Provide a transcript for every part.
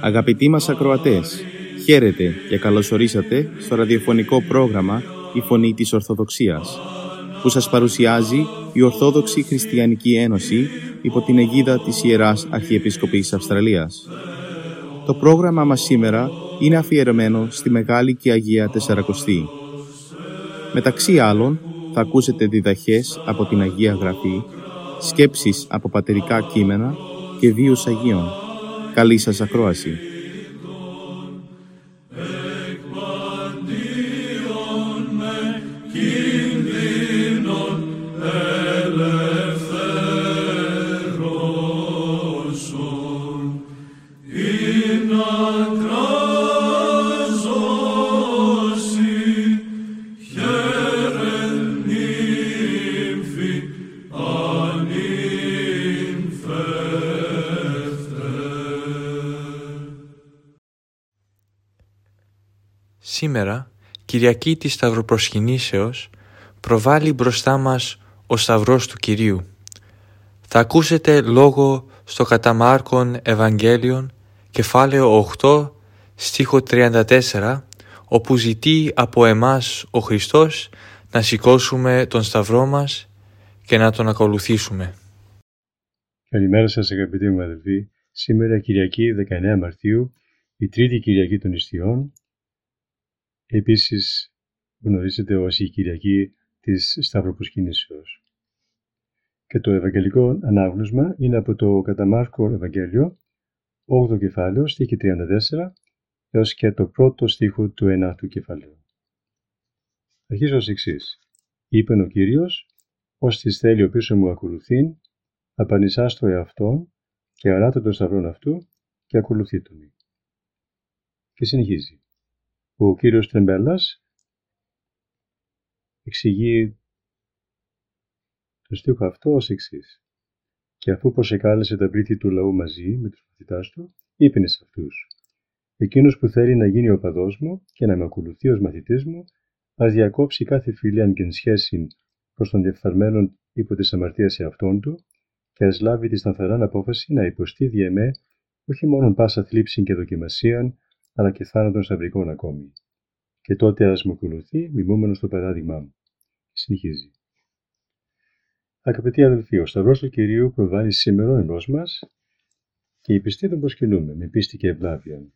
Αγαπητοί μας ακροατές, χαίρετε και καλωσορίσατε στο ραδιοφωνικό πρόγραμμα «Η Φωνή της Ορθοδοξίας» που σας παρουσιάζει η Ορθόδοξη Χριστιανική Ένωση υπό την αιγίδα της Ιεράς Αρχιεπισκοπής Αυστραλίας. Το πρόγραμμα μας σήμερα είναι αφιερωμένο στη Μεγάλη και Αγία Τεσσαρακοστή. Μεταξύ άλλων, θα ακούσετε διδαχές από την Αγία Γραφή, σκέψεις από πατερικά κείμενα και βίους Αγίων. Καλή σας ακρόαση. Κυριακή της Σταυροπροσκυνήσεως, προβάλλει μπροστά μας ο Σταυρός του Κυρίου. Θα ακούσετε λόγο στο Καταμάρκον Ευαγγέλιον, κεφάλαιο 8, στίχο 34, όπου ζητεί από εμάς ο Χριστός να σηκώσουμε τον Σταυρό μας και να τον ακολουθήσουμε. Καλημέρα σας αγαπητοί μου αδελφοί. Σήμερα Κυριακή 19 Μαρτίου, η τρίτη Κυριακή των Ιστιών Επίσης γνωρίζετε ως η Κυριακή της Σταυροπροσκυνήσεως. Και το Ευαγγελικό Ανάγνωσμα είναι από το Καταμάρκο Ευαγγέλιο, 8ο κεφάλαιο, στίχη 34, έως και το πρώτο στίχο του 9ου κεφαλαίου. Αρχίζω ως εξής. Είπεν ο Κύριος, ως της θέλει ο πίσω μου ακολουθήν, απανισά στο εαυτόν και αράτε τον σταυρόν αυτού και ακολουθεί τον. Και συνεχίζει. Ο κύριος Τρεμπέλας εξηγεί το στίχο αυτό ως εξής. Και αφού προσεκάλεσε τα πλήθη του λαού μαζί με τους μαθητάς του, είπε σε αυτούς «Εκείνος που θέλει να γίνει ο παδός μου και να με ακολουθεί ως μαθητής μου, ας διακόψει κάθε φιλία και σχέση προς τον διεφθαρμένον υπό της αμαρτίας σε αυτόν του και ας λάβει τη σταθερά απόφαση να υποστεί διεμέ όχι μόνο πάσα θλίψη και δοκιμασία, αλλά και θάνατον σταυρικών ακόμη. Και τότε ας μου ακολουθεί, μιμούμενο στο παράδειγμά μου. Συνεχίζει. Αγαπητοί αδελφοί, ο Σταυρός του Κυρίου προβάλλει σήμερα ενός μας και η πιστή τον προσκυνούμε με πίστη και ευλάβεια.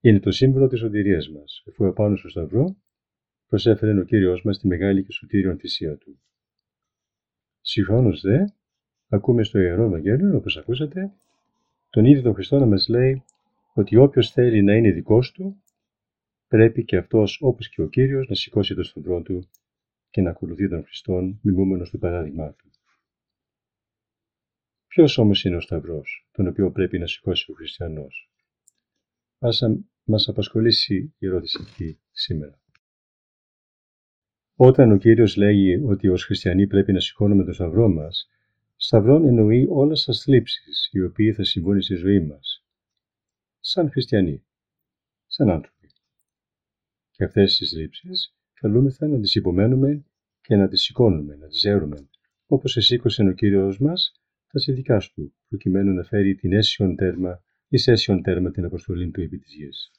Είναι το σύμβολο της σωτηρίας μας, εφού απάνω στο Σταυρό προσέφερε ο Κύριος μας τη μεγάλη και σωτήριον θυσία Του. Συγχρόνως δε, ακούμε στο Ιερό Ευαγγέλιο, όπως ακούσατε, τον ίδιο τον Χριστό να μας λέει ότι όποιος θέλει να είναι δικός του, πρέπει και αυτός όπως και ο Κύριος να σηκώσει το σταυρό του και να ακολουθεί τον Χριστόν μιμούμενος του παράδειγμά του. Ποιος όμως είναι ο Σταυρός, τον οποίο πρέπει να σηκώσει ο χριστιανός; Ας μας απασχολήσει η ερώτηση αυτή σήμερα. Όταν ο Κύριος λέγει ότι ως χριστιανοί πρέπει να σηκώνουμε τον Σταυρό μας, Σταυρόν εννοεί όλες τις θλίψεις οι οποίοι θα συμβούν στη ζωή μας, σαν χριστιανοί, σαν άνθρωποι. Και αυτές τις λήψεις καλούμεθα να τις υπομένουμε και να τις σηκώνουμε, να τις ζέρουμε, όπως εσήκωσε ο Κύριος μας τα ειδικά του, προκειμένου να φέρει την αίσιον τέρμα ή αίσιον τέρμα την αποστολή του επί της γης.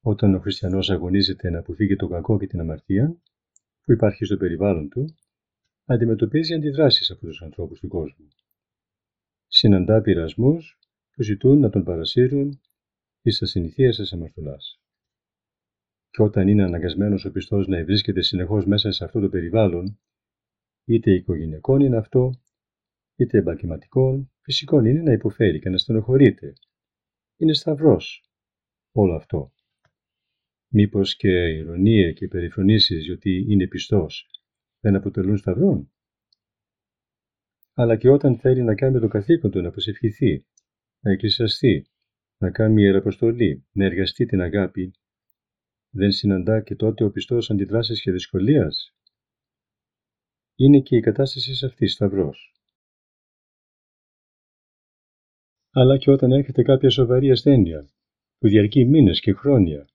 Όταν ο χριστιανός αγωνίζεται να αποφύγει το κακό και την αμαρτία, που υπάρχει στο περιβάλλον του, αντιμετωπίζει αντιδράσεις από τους ανθρώπους του κόσμου. Συναντά πειρασμούς που ζητούν να τον παρασύρουν εις τα συνηθίες της αμαρτωλάς. Και όταν είναι αναγκασμένος ο πιστός να βρίσκεται συνεχώς μέσα σε αυτό το περιβάλλον, είτε οικογενειακόν είναι αυτό, είτε επαγγελματικών, φυσικό είναι να υποφέρει και να στενοχωρείται. Είναι σταυρός όλο αυτό. Μήπως και ηρωνία και περιφρονήσεις γιατί είναι πιστός δεν αποτελούν σταυρόν; Αλλά και όταν θέλει να κάνει το καθήκον του να προσευχηθεί, να εκκλησιαστεί, να κάνει ιεραποστολή, να εργαστεί την αγάπη, δεν συναντά και τότε ο πιστός αντιδράσεις και δυσκολίας, είναι και η κατάσταση αυτή σταυρός. Αλλά και όταν έρχεται κάποια σοβαρή ασθένεια που διαρκεί μήνες και χρόνια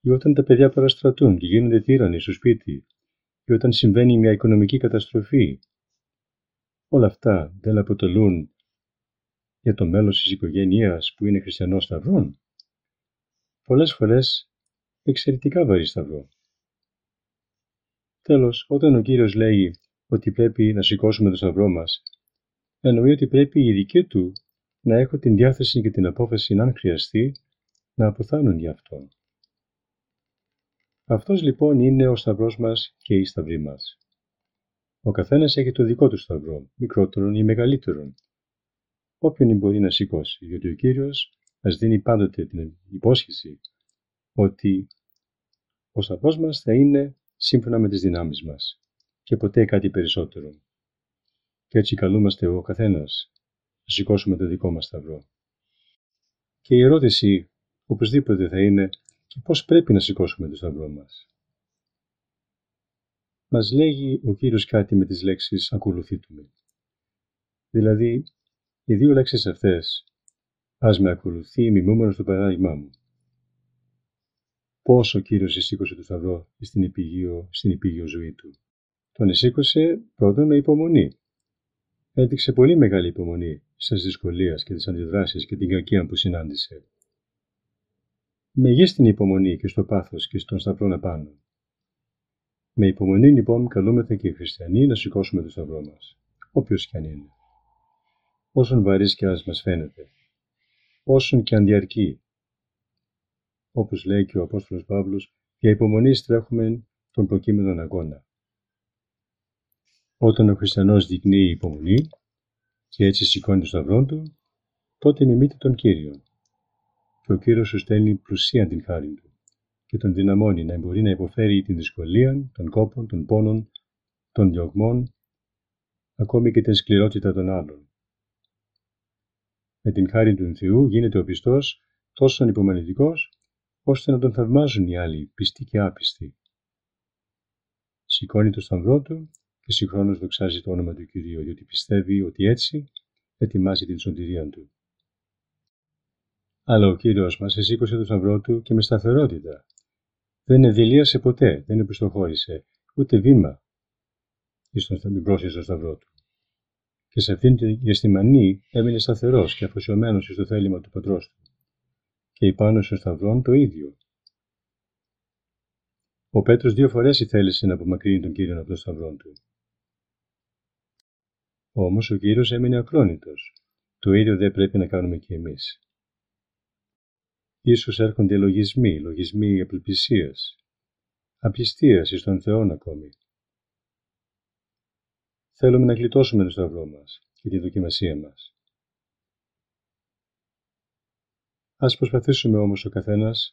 ή όταν τα παιδιά παραστρατούν και γίνονται τύρανοι στο σπίτι ή όταν συμβαίνει μια οικονομική καταστροφή όλα αυτά δεν αποτελούν για το μέλος της οικογένειας που είναι χριστιανός σταυρών. Πολλές φορές εξαιρετικά βαρύ σταυρό. Τέλος, όταν ο Κύριος λέει ότι πρέπει να σηκώσουμε το σταυρό μας, εννοεί ότι πρέπει οι δικοί του να έχω την διάθεση και την απόφαση, αν χρειαστεί, να αποθάνουν για αυτόν. Αυτός λοιπόν είναι ο σταυρός μας και η σταυρή μας. Ο καθένας έχει το δικό του σταυρό, μικρότερον ή μεγαλύτερον, όποιον μπορεί να σηκώσει, γιατί ο Κύριος μας δίνει πάντοτε την υπόσχεση ότι ο σταυρός μας θα είναι σύμφωνα με τις δυνάμεις μας και ποτέ κάτι περισσότερο. Και έτσι καλούμαστε ο καθένας να σηκώσουμε το δικό μας σταυρό. Και η ερώτηση οπωσδήποτε θα είναι και πώς πρέπει να σηκώσουμε το σταυρό μας; Μας λέγει ο Κύριος κάτι με τις λέξεις «ακολουθήτου με». Δηλαδή, οι δύο λέξεις αυτές «ας με ακολουθεί μιμούμενος το παράδειγμά μου». Πώς ο Κύριος εισήκωσε το σταυρό στην υπηγείο, στην υπηγείο ζωή του. Τον εισήκωσε πρώτον με υπομονή. Έδειξε πολύ μεγάλη υπομονή στις δυσκολίες και τις αντιδράσεις και την κακία που συνάντησε. Μεγίστην υπομονή και στο πάθος και στον σταυρό απάνω. Με υπομονή λοιπόν καλούμεθα και οι χριστιανοί να σηκώσουμε το σταυρό μας, όποιος κι αν είναι. Όσον βαρύς και ας μας φαίνεται, όσον και αν διαρκεί. Όπως λέει και ο Απόστολος Παύλος, για υπομονή στρέχουμε τον προκείμενον αγώνα. Όταν ο χριστιανός δεικνύει υπομονή και έτσι σηκώνει το σταυρό του, τότε μιμείται τον Κύριο και ο Κύριος σου στέλνει πλουσία την χάρη του και τον δυναμώνει να μπορεί να υποφέρει την δυσκολία, των κόπων, των πόνων, των διωγμών, ακόμη και την σκληρότητα των άλλων. Με την χάρη του Θεού γίνεται ο πιστός τόσο υπομονητικός, ώστε να τον θαυμάζουν οι άλλοι, πιστοί και άπιστοι. Σηκώνει το σταυρό του και συγχρόνως δοξάζει το όνομα του Κυρίου, διότι πιστεύει ότι έτσι ετοιμάζει την σωτηρία του. Αλλά ο Κύριος μας εσήκωσε το σταυρό του και με σταθερότητα, δεν εδηλίασε ποτέ, δεν επιστοχώρησε ούτε βήμα στον πρόσχεση στο σταυρό του. Και σε αυτήν την γεστημανή έμεινε σταθερός και αφοσιωμένος στο θέλημα του πατρός του. Και υπάνω στο σταυρό το ίδιο. Ο Πέτρος δύο φορές ήθελε να απομακρύνει τον Κύριο από το σταυρό του. Όμως ο Κύριος έμεινε ακρόνητος. Το ίδιο δεν πρέπει να κάνουμε και εμείς. Ίσως έρχονται λογισμοί, λογισμοί απελπισίας, απιστίας εις τον Θεόν ακόμη. Θέλουμε να γλιτώσουμε το σταυρό μας και τη δοκιμασία μας. Ας προσπαθήσουμε όμως ο καθένας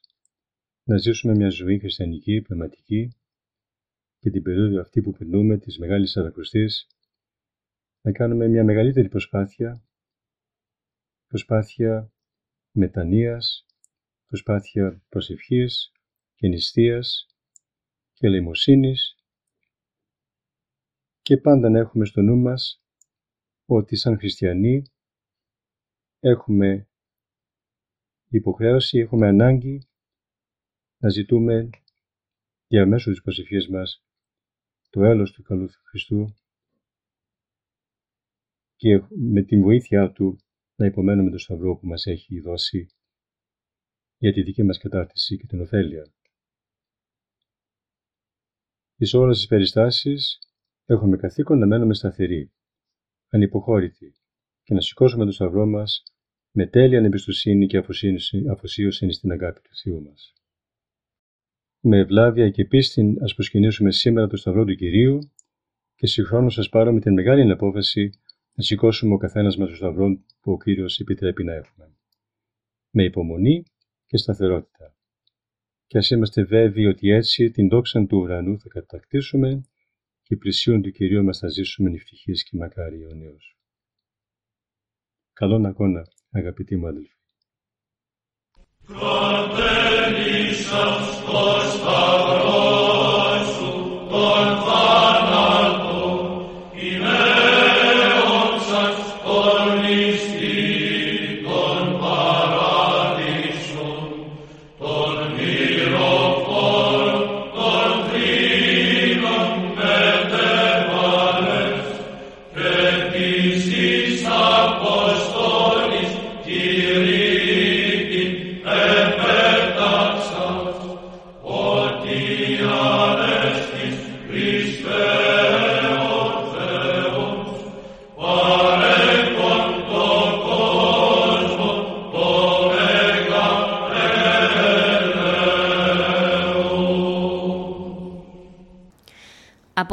να ζήσουμε μια ζωή χριστιανική, πνευματική και την περίοδο αυτή που περνούμε της Μεγάλης Σαρακοστής να κάνουμε μια μεγαλύτερη προσπάθεια, προσπάθεια μετανοίας, προσπάθεια προσευχής και νηστείας και ελεημοσύνης και πάντα να έχουμε στο νου μας ότι σαν χριστιανοί έχουμε υποχρέωση, έχουμε ανάγκη να ζητούμε μέσω της προσευχής μας το έλος του καλού Χριστού και με την βοήθειά Του να υπομένουμε το Σταυρό που μας έχει δώσει για τη δική μας κατάρτιση και την ωφέλεια. Εις όλες τις περιστάσεις έχουμε καθήκον να μένουμε σταθεροί, ανυποχώρητοι και να σηκώσουμε το σταυρό μας με τέλεια εμπιστοσύνη και αφοσίωση στην αγάπη του Θεού μας. Με ευλάβεια και πίστη ας προσκυνήσουμε σήμερα το σταυρό του Κυρίου και συγχρόνως σας πάρουμε την μεγάλη απόφαση να σηκώσουμε ο καθένας μας το σταυρό που ο Κύριος επιτρέπει να έχουμε. Με υπομονή και σταθερότητα. Και ας είμαστε βέβαιοι ότι έτσι την δόξα του ουρανού θα κατακτήσουμε και πλησίον του Κυρίου μας θα ζήσουμε ευτυχείς και μακάρι αιωνίως. Καλόν αγώνα, αγαπητοί μου αδελφοί. Σταυρός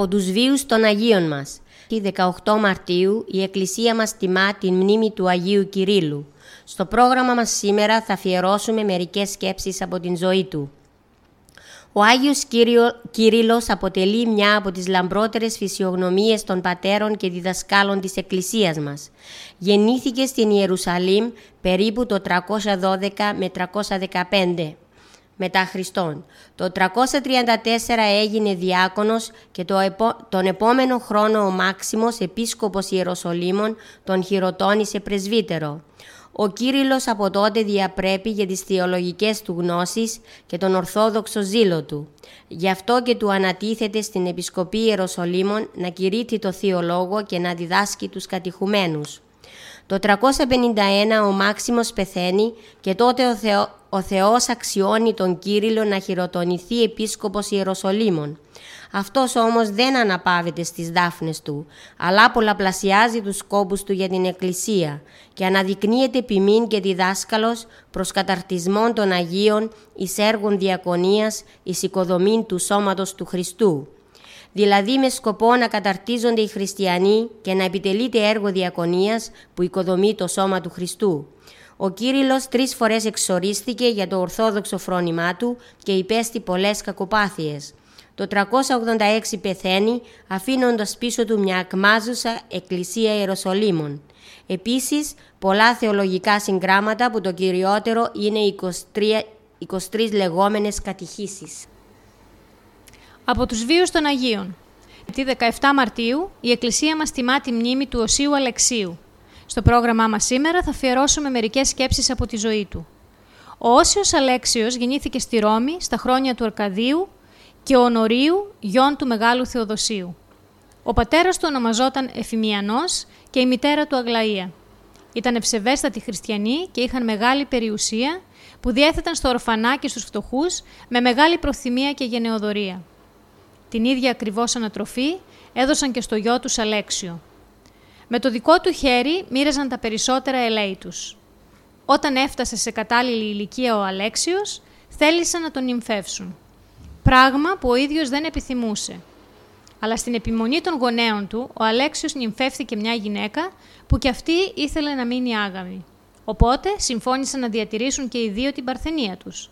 από τους βίους των Αγίων μας. Τη 18 Μαρτίου η Εκκλησία μας τιμά την μνήμη του Αγίου Κυρίλου. Στο πρόγραμμα μας σήμερα θα αφιερώσουμε μερικές σκέψεις από την ζωή του. Ο Άγιος Κύριο, Κύριλλος αποτελεί μια από τις λαμπρότερες φυσιογνωμίες των πατέρων και διδασκάλων της Εκκλησίας μας. Γεννήθηκε στην Ιερουσαλήμ περίπου το 312 με 315 μετά Χριστόν. Το 334 έγινε διάκονος και το τον επόμενο χρόνο ο Μάξιμος, επίσκοπος Ιεροσολύμων, τον χειροτώνησε πρεσβύτερο. Ο Κύριλλος από τότε διαπρέπει για τις θεολογικές του γνώσεις και τον ορθόδοξο ζήλο του. Γι' αυτό και του ανατίθεται στην Επισκοπή Ιεροσολύμων να κηρύττει το Θείο Λόγο και να διδάσκει τους κατηχουμένους. Το 351 ο Μάξιμος πεθαίνει και τότε ο, Θεό, ο Θεός αξιώνει τον Κύριλλο να χειροτονηθεί επίσκοπος Ιεροσολύμων. Αυτός όμως δεν αναπαύεται στις δάφνες του, αλλά πολλαπλασιάζει τους σκόπους του για την Εκκλησία και αναδεικνύεται ποιμήν και διδάσκαλος προς καταρτισμόν των Αγίων εις έργων διακονίας εις οικοδομήν του σώματος του Χριστού δηλαδή με σκοπό να καταρτίζονται οι χριστιανοί και να επιτελείται έργο διακονίας που οικοδομεί το σώμα του Χριστού. Ο Κύριλλος τρεις φορές εξορίστηκε για το ορθόδοξο φρόνημά του και υπέστη πολλές κακοπάθειες. Το 386 πεθαίνει αφήνοντας πίσω του μια ακμάζουσα εκκλησία Ιεροσολύμων. Επίσης, πολλά θεολογικά συγγράμματα που το κυριότερο είναι 23, 23 λεγόμενες κατηχήσεις. Από τους βίους των Αγίων. Τη 17 Μαρτίου η Εκκλησία μας τιμά τη μνήμη του Οσίου Αλεξίου. Στο πρόγραμμά μας σήμερα θα αφιερώσουμε μερικές σκέψεις από τη ζωή του. Ο Όσιος Αλέξιος γεννήθηκε στη Ρώμη στα χρόνια του Αρκαδίου και ο Νορίου, γιον του Μεγάλου Θεοδοσίου. Ο πατέρας του ονομαζόταν Εφημιανός και η μητέρα του Αγλαία. Ήταν ευσεβέστατοι χριστιανοί και είχαν μεγάλη περιουσία που διέθεταν στο ορφανά και στους φτωχούς με μεγάλη προθυμία και γενεοδορία. Την ίδια ακριβώς ανατροφή έδωσαν και στο γιο τους Αλέξιο. Με το δικό του χέρι μοίραζαν τα περισσότερα ελέη τους. Όταν έφτασε σε κατάλληλη ηλικία ο Αλέξιος, θέλησαν να τον νυμφεύσουν. Πράγμα που ο ίδιος δεν επιθυμούσε. Αλλά στην επιμονή των γονέων του, ο Αλέξιος νυμφεύθηκε μια γυναίκα που κι αυτή ήθελε να μείνει άγαμη. Οπότε συμφώνησαν να διατηρήσουν και οι δύο την παρθενία τους.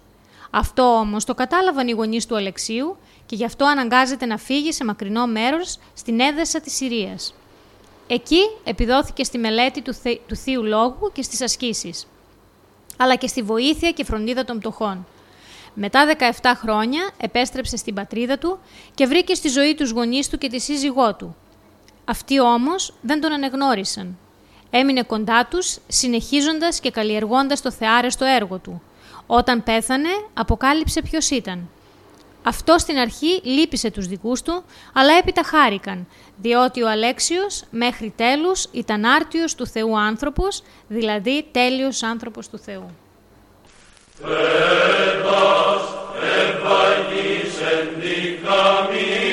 Αυτό όμως το κατάλαβαν οι γονείς του Αλεξίου και γι' αυτό αναγκάζεται να φύγει σε μακρινό μέρος στην έδεσα της Συρίας. Εκεί επιδόθηκε στη μελέτη του, θε... του Θείου Λόγου και στις ασκήσεις, αλλά και στη βοήθεια και φροντίδα των πτωχών. Μετά 17 χρόνια επέστρεψε στην πατρίδα του και βρήκε στη ζωή τους γονείς του και τη σύζυγό του. Αυτοί όμως δεν τον ανεγνώρισαν. Έμεινε κοντά τους, συνεχίζοντας και καλλιεργώντας το θεάρεστο έργο του. Όταν πέθανε, αποκάλυψε ποιος ήταν – αυτό στην αρχή λύπησε τους δικούς του, αλλά έπειτα χάρηκαν, διότι ο Αλέξιος μέχρι τέλους ήταν άρτιος του Θεού άνθρωπος, δηλαδή τέλειος άνθρωπος του Θεού. Kyrie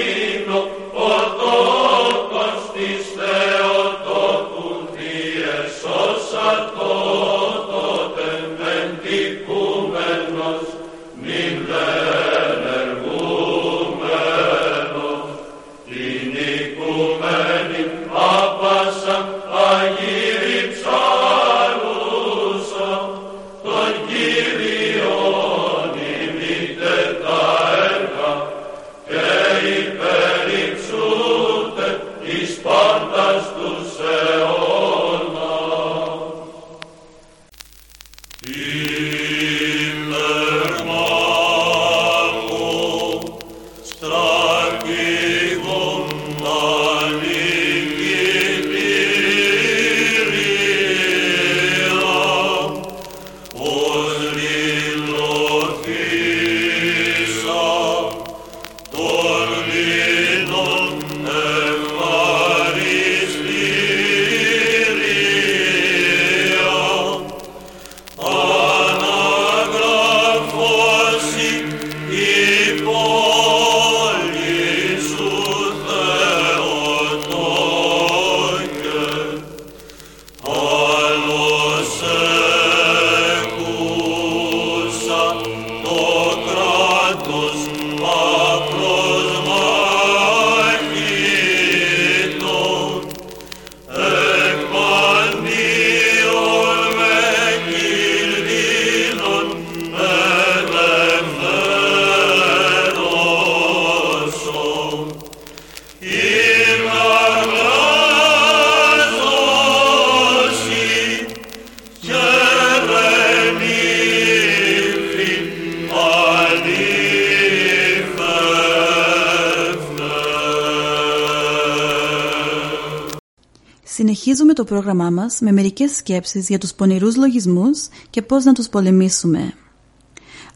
πρόγραμμά μας με μερικές σκέψεις για τους πονηρούς λογισμούς και πώς να τους πολεμήσουμε.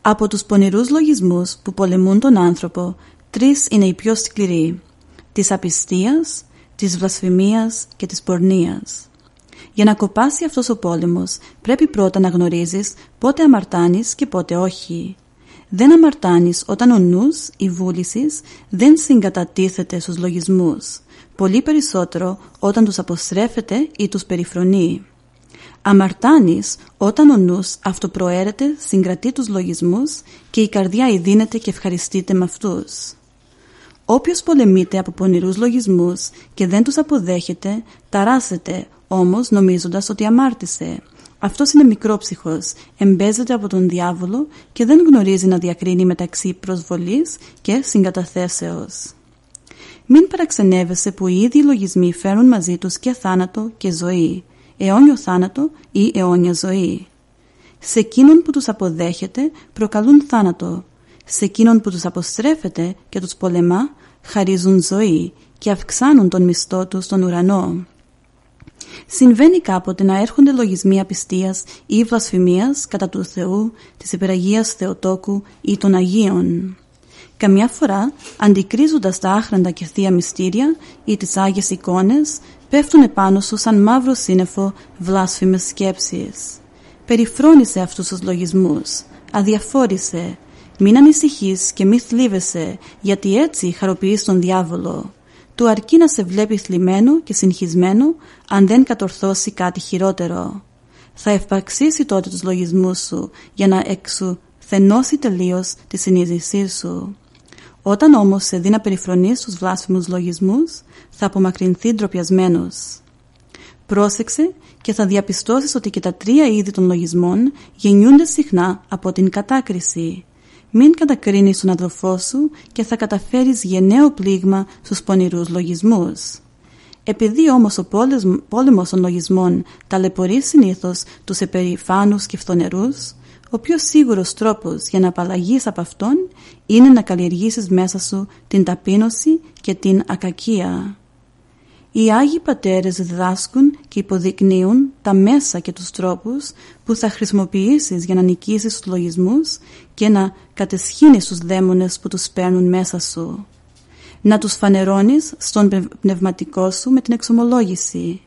Από τους πονηρούς λογισμούς που πολεμούν τον άνθρωπο, τρεις είναι οι πιο σκληροί. Της απιστίας, της βλασφημίας και της πορνείας. Για να κοπάσει αυτός ο πόλεμος πρέπει πρώτα να γνωρίζεις πότε αμαρτάνεις και πότε όχι. Δεν αμαρτάνεις όταν ο νους, η βούλησης, δεν συγκατατίθεται στους λογισμούς πολύ περισσότερο όταν τους αποστρέφεται ή τους περιφρονεί. Αμαρτάνεις όταν ο νους αυτοπροαίρεται, συγκρατεί τους λογισμούς και η καρδιά ειδύνεται και ευχαριστείται με αυτούς. Όποιος πολεμείται από πονηρούς λογισμούς και δεν τους αποδέχεται, ταράσεται όμως νομίζοντας ότι αμάρτησε. Αυτός είναι μικρόψυχος, εμπέζεται από τον διάβολο και δεν γνωρίζει να διακρίνει μεταξύ προσβολής και συγκαταθέσεως. Μην παραξενεύεσαι που οι ίδιοι λογισμοί φέρουν μαζί τους και θάνατο και ζωή, αιώνιο θάνατο ή αιώνια ζωή. Σε εκείνον που τους αποδέχεται προκαλούν θάνατο, σε εκείνον που τους αποστρέφεται και τους πολεμά χαρίζουν ζωή και αυξάνουν τον μισθό τους στον ουρανό. Συμβαίνει κάποτε να έρχονται λογισμοί απιστίας ή βλασφημίας κατά του Θεού, της υπεραγίας Θεοτόκου ή των Αγίων. Καμιά φορά, αντικρίζοντας τα άχραντα και θεία μυστήρια ή τις Άγιες εικόνες, πέφτουν επάνω σου σαν μαύρο σύννεφο βλάσφημες σκέψεις. Περιφρόνησε αυτούς τους λογισμούς, αδιαφόρησε, μην ανησυχείς και μη θλίβεσαι, γιατί έτσι χαροποιείς τον διάβολο. Του αρκεί να σε βλέπει θλιμμένο και συγχυσμένο, αν δεν κατορθώσει κάτι χειρότερο. Θα ευπαξίσει τότε τους λογισμούς σου, για να εξουθενώσει τελείως τη συνείδησή σου. Όταν όμως σε δει να περιφρονείς τους βλάσφημους λογισμούς, θα απομακρυνθεί ντροπιασμένος. Πρόσεξε και θα διαπιστώσεις ότι και τα τρία είδη των λογισμών γεννιούνται συχνά από την κατάκριση. Μην κατακρίνεις τον αδελφό σου και θα καταφέρεις γενναίο πλήγμα στους πονηρούς λογισμούς. Επειδή όμως ο πόλεμος των λογισμών ταλαιπωρεί συνήθως τους επερηφάνους και φθονερούς, ο πιο σίγουρος τρόπος για να απαλλαγείς από αυτόν είναι να καλλιεργήσεις μέσα σου την ταπείνωση και την ακακία. Οι Άγιοι Πατέρες διδάσκουν και υποδεικνύουν τα μέσα και τους τρόπους που θα χρησιμοποιήσεις για να νικήσεις τους λογισμούς και να κατεσχύνεις τους δαίμονες που τους παίρνουν μέσα σου. Να τους φανερώνεις στον πνευματικό σου με την εξομολόγηση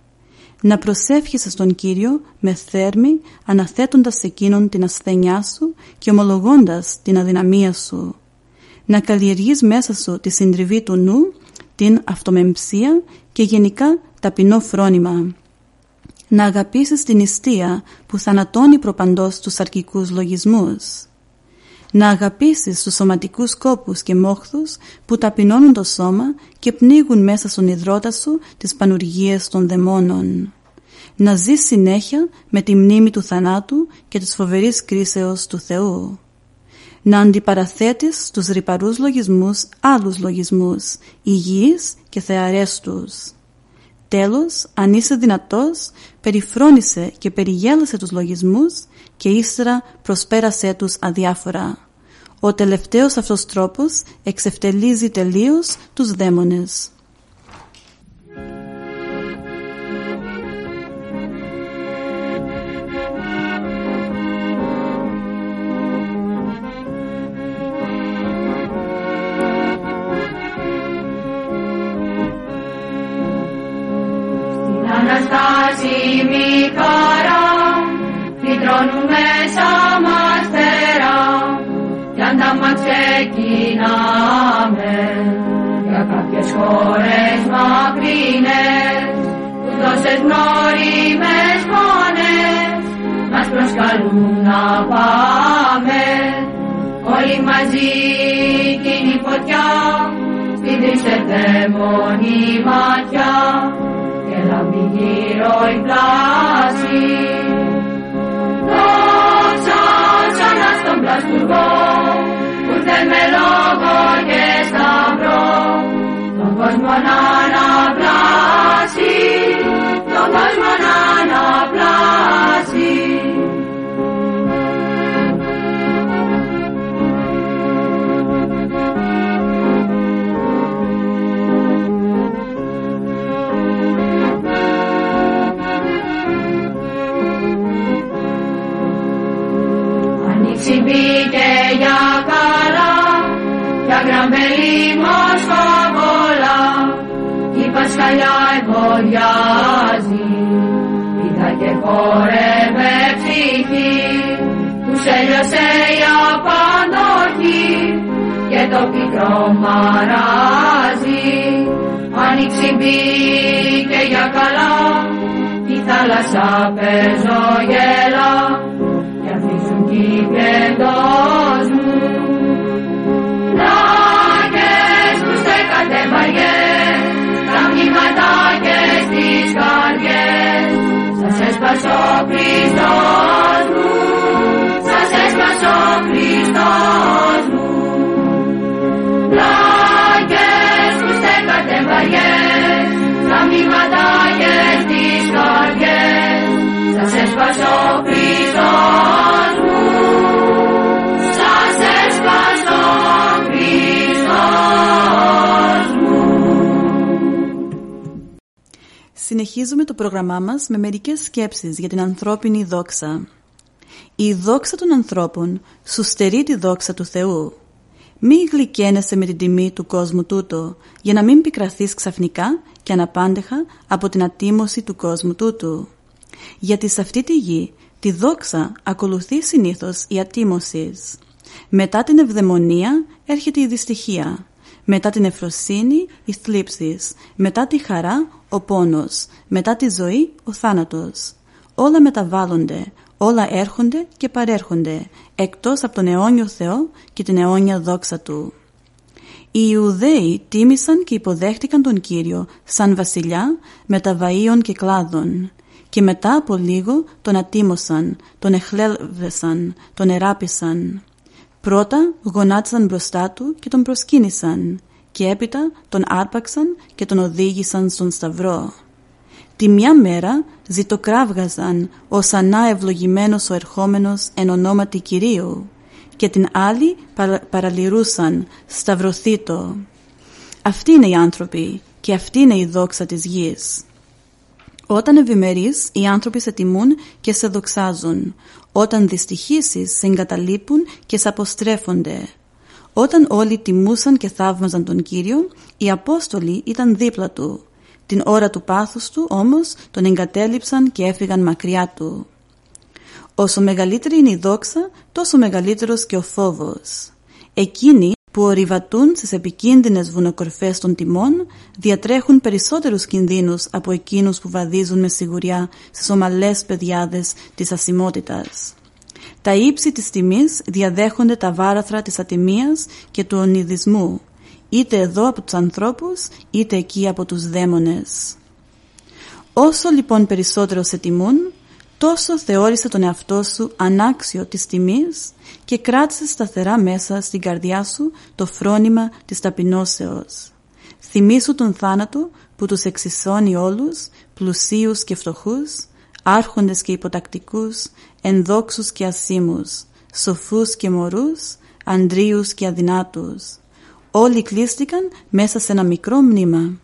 να προσεύχεσαι στον Κύριο με θέρμη αναθέτοντας σε Εκείνον την ασθένειά σου και ομολογώντας την αδυναμία σου. Να καλλιεργείς μέσα σου τη συντριβή του νου, την αυτομεμψία και γενικά ταπεινό φρόνημα. Να αγαπήσεις την ιστία που θανατώνει προπαντός τους αρκικούς λογισμούς. Να αγαπήσεις τους σωματικούς κόπους και μόχθους που ταπεινώνουν το σώμα και πνίγουν μέσα στον υδρότα σου τις πανουργίες των δαιμόνων να ζει συνέχεια με τη μνήμη του θανάτου και της φοβερής κρίσεως του Θεού. Να αντιπαραθέτεις στους ρηπαρούς λογισμούς άλλους λογισμούς, υγιείς και θεαρέστους. Τέλος, αν είσαι δυνατός, περιφρόνησε και περιγέλασε τους λογισμούς και ύστερα προσπέρασέ τους αδιάφορα. Ο τελευταίος αυτός τρόπος εξευτελίζει τελείως τους δαίμονες. Αναστάσιμη χαρά, φυτρώνουμε σαν μας θερά, κι αν τα μας ξεκινάμε, για κάποιες χώρες μακρινές, που τόσες γνώριμες φωνές, μας προσκαλούν να πάμε, όλοι μαζί κοινή φωτιά, στην τρισεδαίμονη ματιά, λαμπή γύρω η πλάση. Δόξα ξανά στον πλαστουργό, που ήρθε με λόγο και σταυρό, τον κόσμο να αναπλάσει, τον κόσμο να αναπλάσει. Χριστός μου, σας έσπασε ο Χριστός μου. Πλάκες που στέκατε βαριές, τα μνήματα και στις καρδιές, σας έσπασε ο Χριστός μου, Συνεχίζουμε το πρόγραμμά μας με μερικές σκέψεις για την ανθρώπινη δόξα. Η δόξα των ανθρώπων σου στερεί τη δόξα του Θεού. Μη γλυκαίνεσαι με την τιμή του κόσμου τούτο, για να μην πικραθείς ξαφνικά και αναπάντεχα από την ατίμωση του κόσμου τούτου. Γιατί σε αυτή τη γη τη δόξα ακολουθεί συνήθως η ατίμωσης. Μετά την ευδαιμονία έρχεται η δυστυχία. Μετά την ευφροσύνη οι θλίψεις. Μετά τη χαρά ο πόνος. Μετά τη ζωή ο θάνατος. Όλα μεταβάλλονται, όλα έρχονται και παρέρχονται, εκτός από τον αιώνιο Θεό και την αιώνια δόξα Του. Οι Ιουδαίοι τίμησαν και υποδέχτηκαν τον Κύριο σαν βασιλιά με τα βαΐων και κλάδων και μετά από λίγο τον ατίμωσαν, τον εχλέβεσαν, τον εράπησαν. Πρώτα γονάτισαν μπροστά του και τον προσκύνησαν και έπειτα τον άρπαξαν και τον οδήγησαν στον σταυρό. Τη μια μέρα ζητοκράβγαζαν ως ανά ευλογημένος ο ερχόμενος εν ονόματι Κυρίου και την άλλη παρα- παραλυρούσαν σταυρωθήτω. Αυτοί είναι οι άνθρωποι και αυτή είναι η δόξα της γης. Όταν ευημερείς, οι άνθρωποι σε τιμούν και σε δοξάζουν. Όταν δυστυχήσεις, σε εγκαταλείπουν και σε αποστρέφονται. Όταν όλοι τιμούσαν και θαύμαζαν τον Κύριο, οι Απόστολοι ήταν δίπλα του. Την ώρα του πάθους του όμως τον εγκατέλειψαν και έφυγαν μακριά του. Όσο μεγαλύτερη είναι η δόξα, τόσο μεγαλύτερος και ο φόβος. Εκείνοι που ορειβατούν στις επικίνδυνες βουνοκορφές των τιμών διατρέχουν περισσότερους κινδύνους από εκείνους που βαδίζουν με σιγουριά στις ομαλές πεδιάδες της ασημότητας. Τα ύψη της τιμής διαδέχονται τα βάραθρα της ατιμίας και του ονειδισμού, είτε εδώ από τους ανθρώπους, είτε εκεί από τους δαίμονες. Όσο λοιπόν περισσότερο σε τιμούν, τόσο θεώρησε τον εαυτό σου ανάξιο της τιμής και κράτησε σταθερά μέσα στην καρδιά σου το φρόνημα της ταπεινώσεως. Θυμήσου τον θάνατο που τους εξισώνει όλους, πλουσίους και φτωχούς, άρχοντες και υποτακτικούς, ενδόξους και ασήμους, σοφούς και μωρούς, αντρίους και αδυνάτους. Όλοι κλείστηκαν μέσα σε ένα μικρό μνήμα.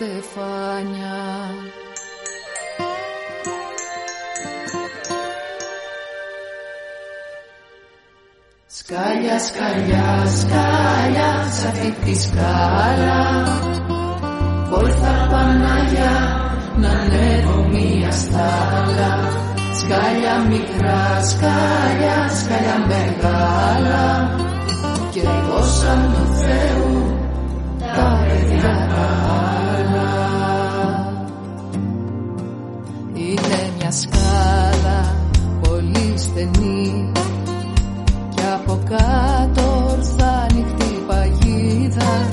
Στεφάνια. Σκάλια, σκάλια, σκάλια, σ' αυτή τη σκάλα. Πόρθα Παναγιά, να ανέβω μία στάλα. Σκάλια μικρά, σκάλια, σκάλια μεγάλα. Και εγώ σαν του Θεού, τα σκάλα πολύ στενή. Και από κάτω ορθά ανοιχτή παγίδα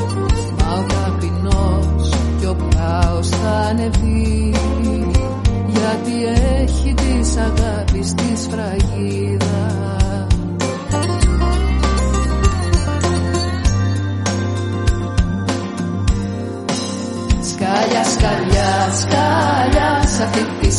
μα ο ταπεινός κι ο πράος θα ανεβεί. Γιατί έχει της αγάπης της φραγίδα. Σκάλια, σκαλιά, σκαλιά σ' αυτή τη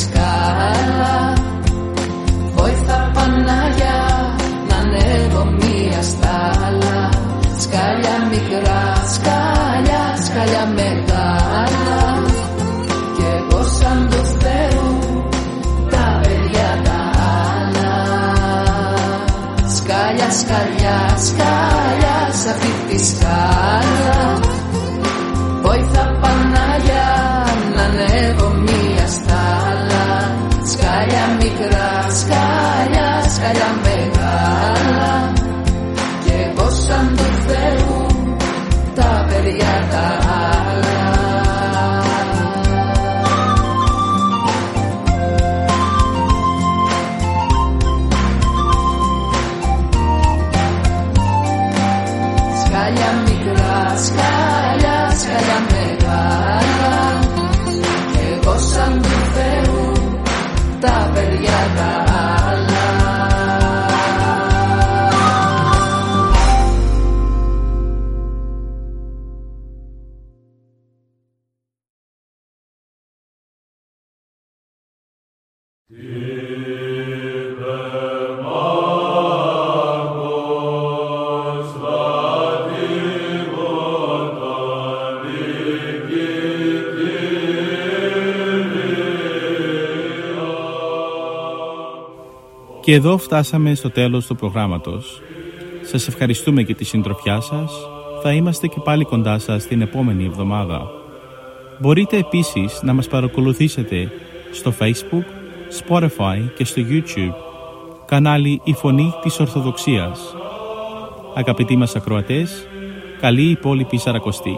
Και εδώ φτάσαμε στο τέλος του προγράμματος. Σας ευχαριστούμε για τη συντροφιά σας. Θα είμαστε και πάλι κοντά σας την επόμενη εβδομάδα. Μπορείτε επίσης να μας παρακολουθήσετε στο Facebook, Spotify και στο YouTube κανάλι «Η Φωνή της Ορθοδοξίας». Αγαπητοί μας ακροατές, καλή υπόλοιπη Σαρακοστή.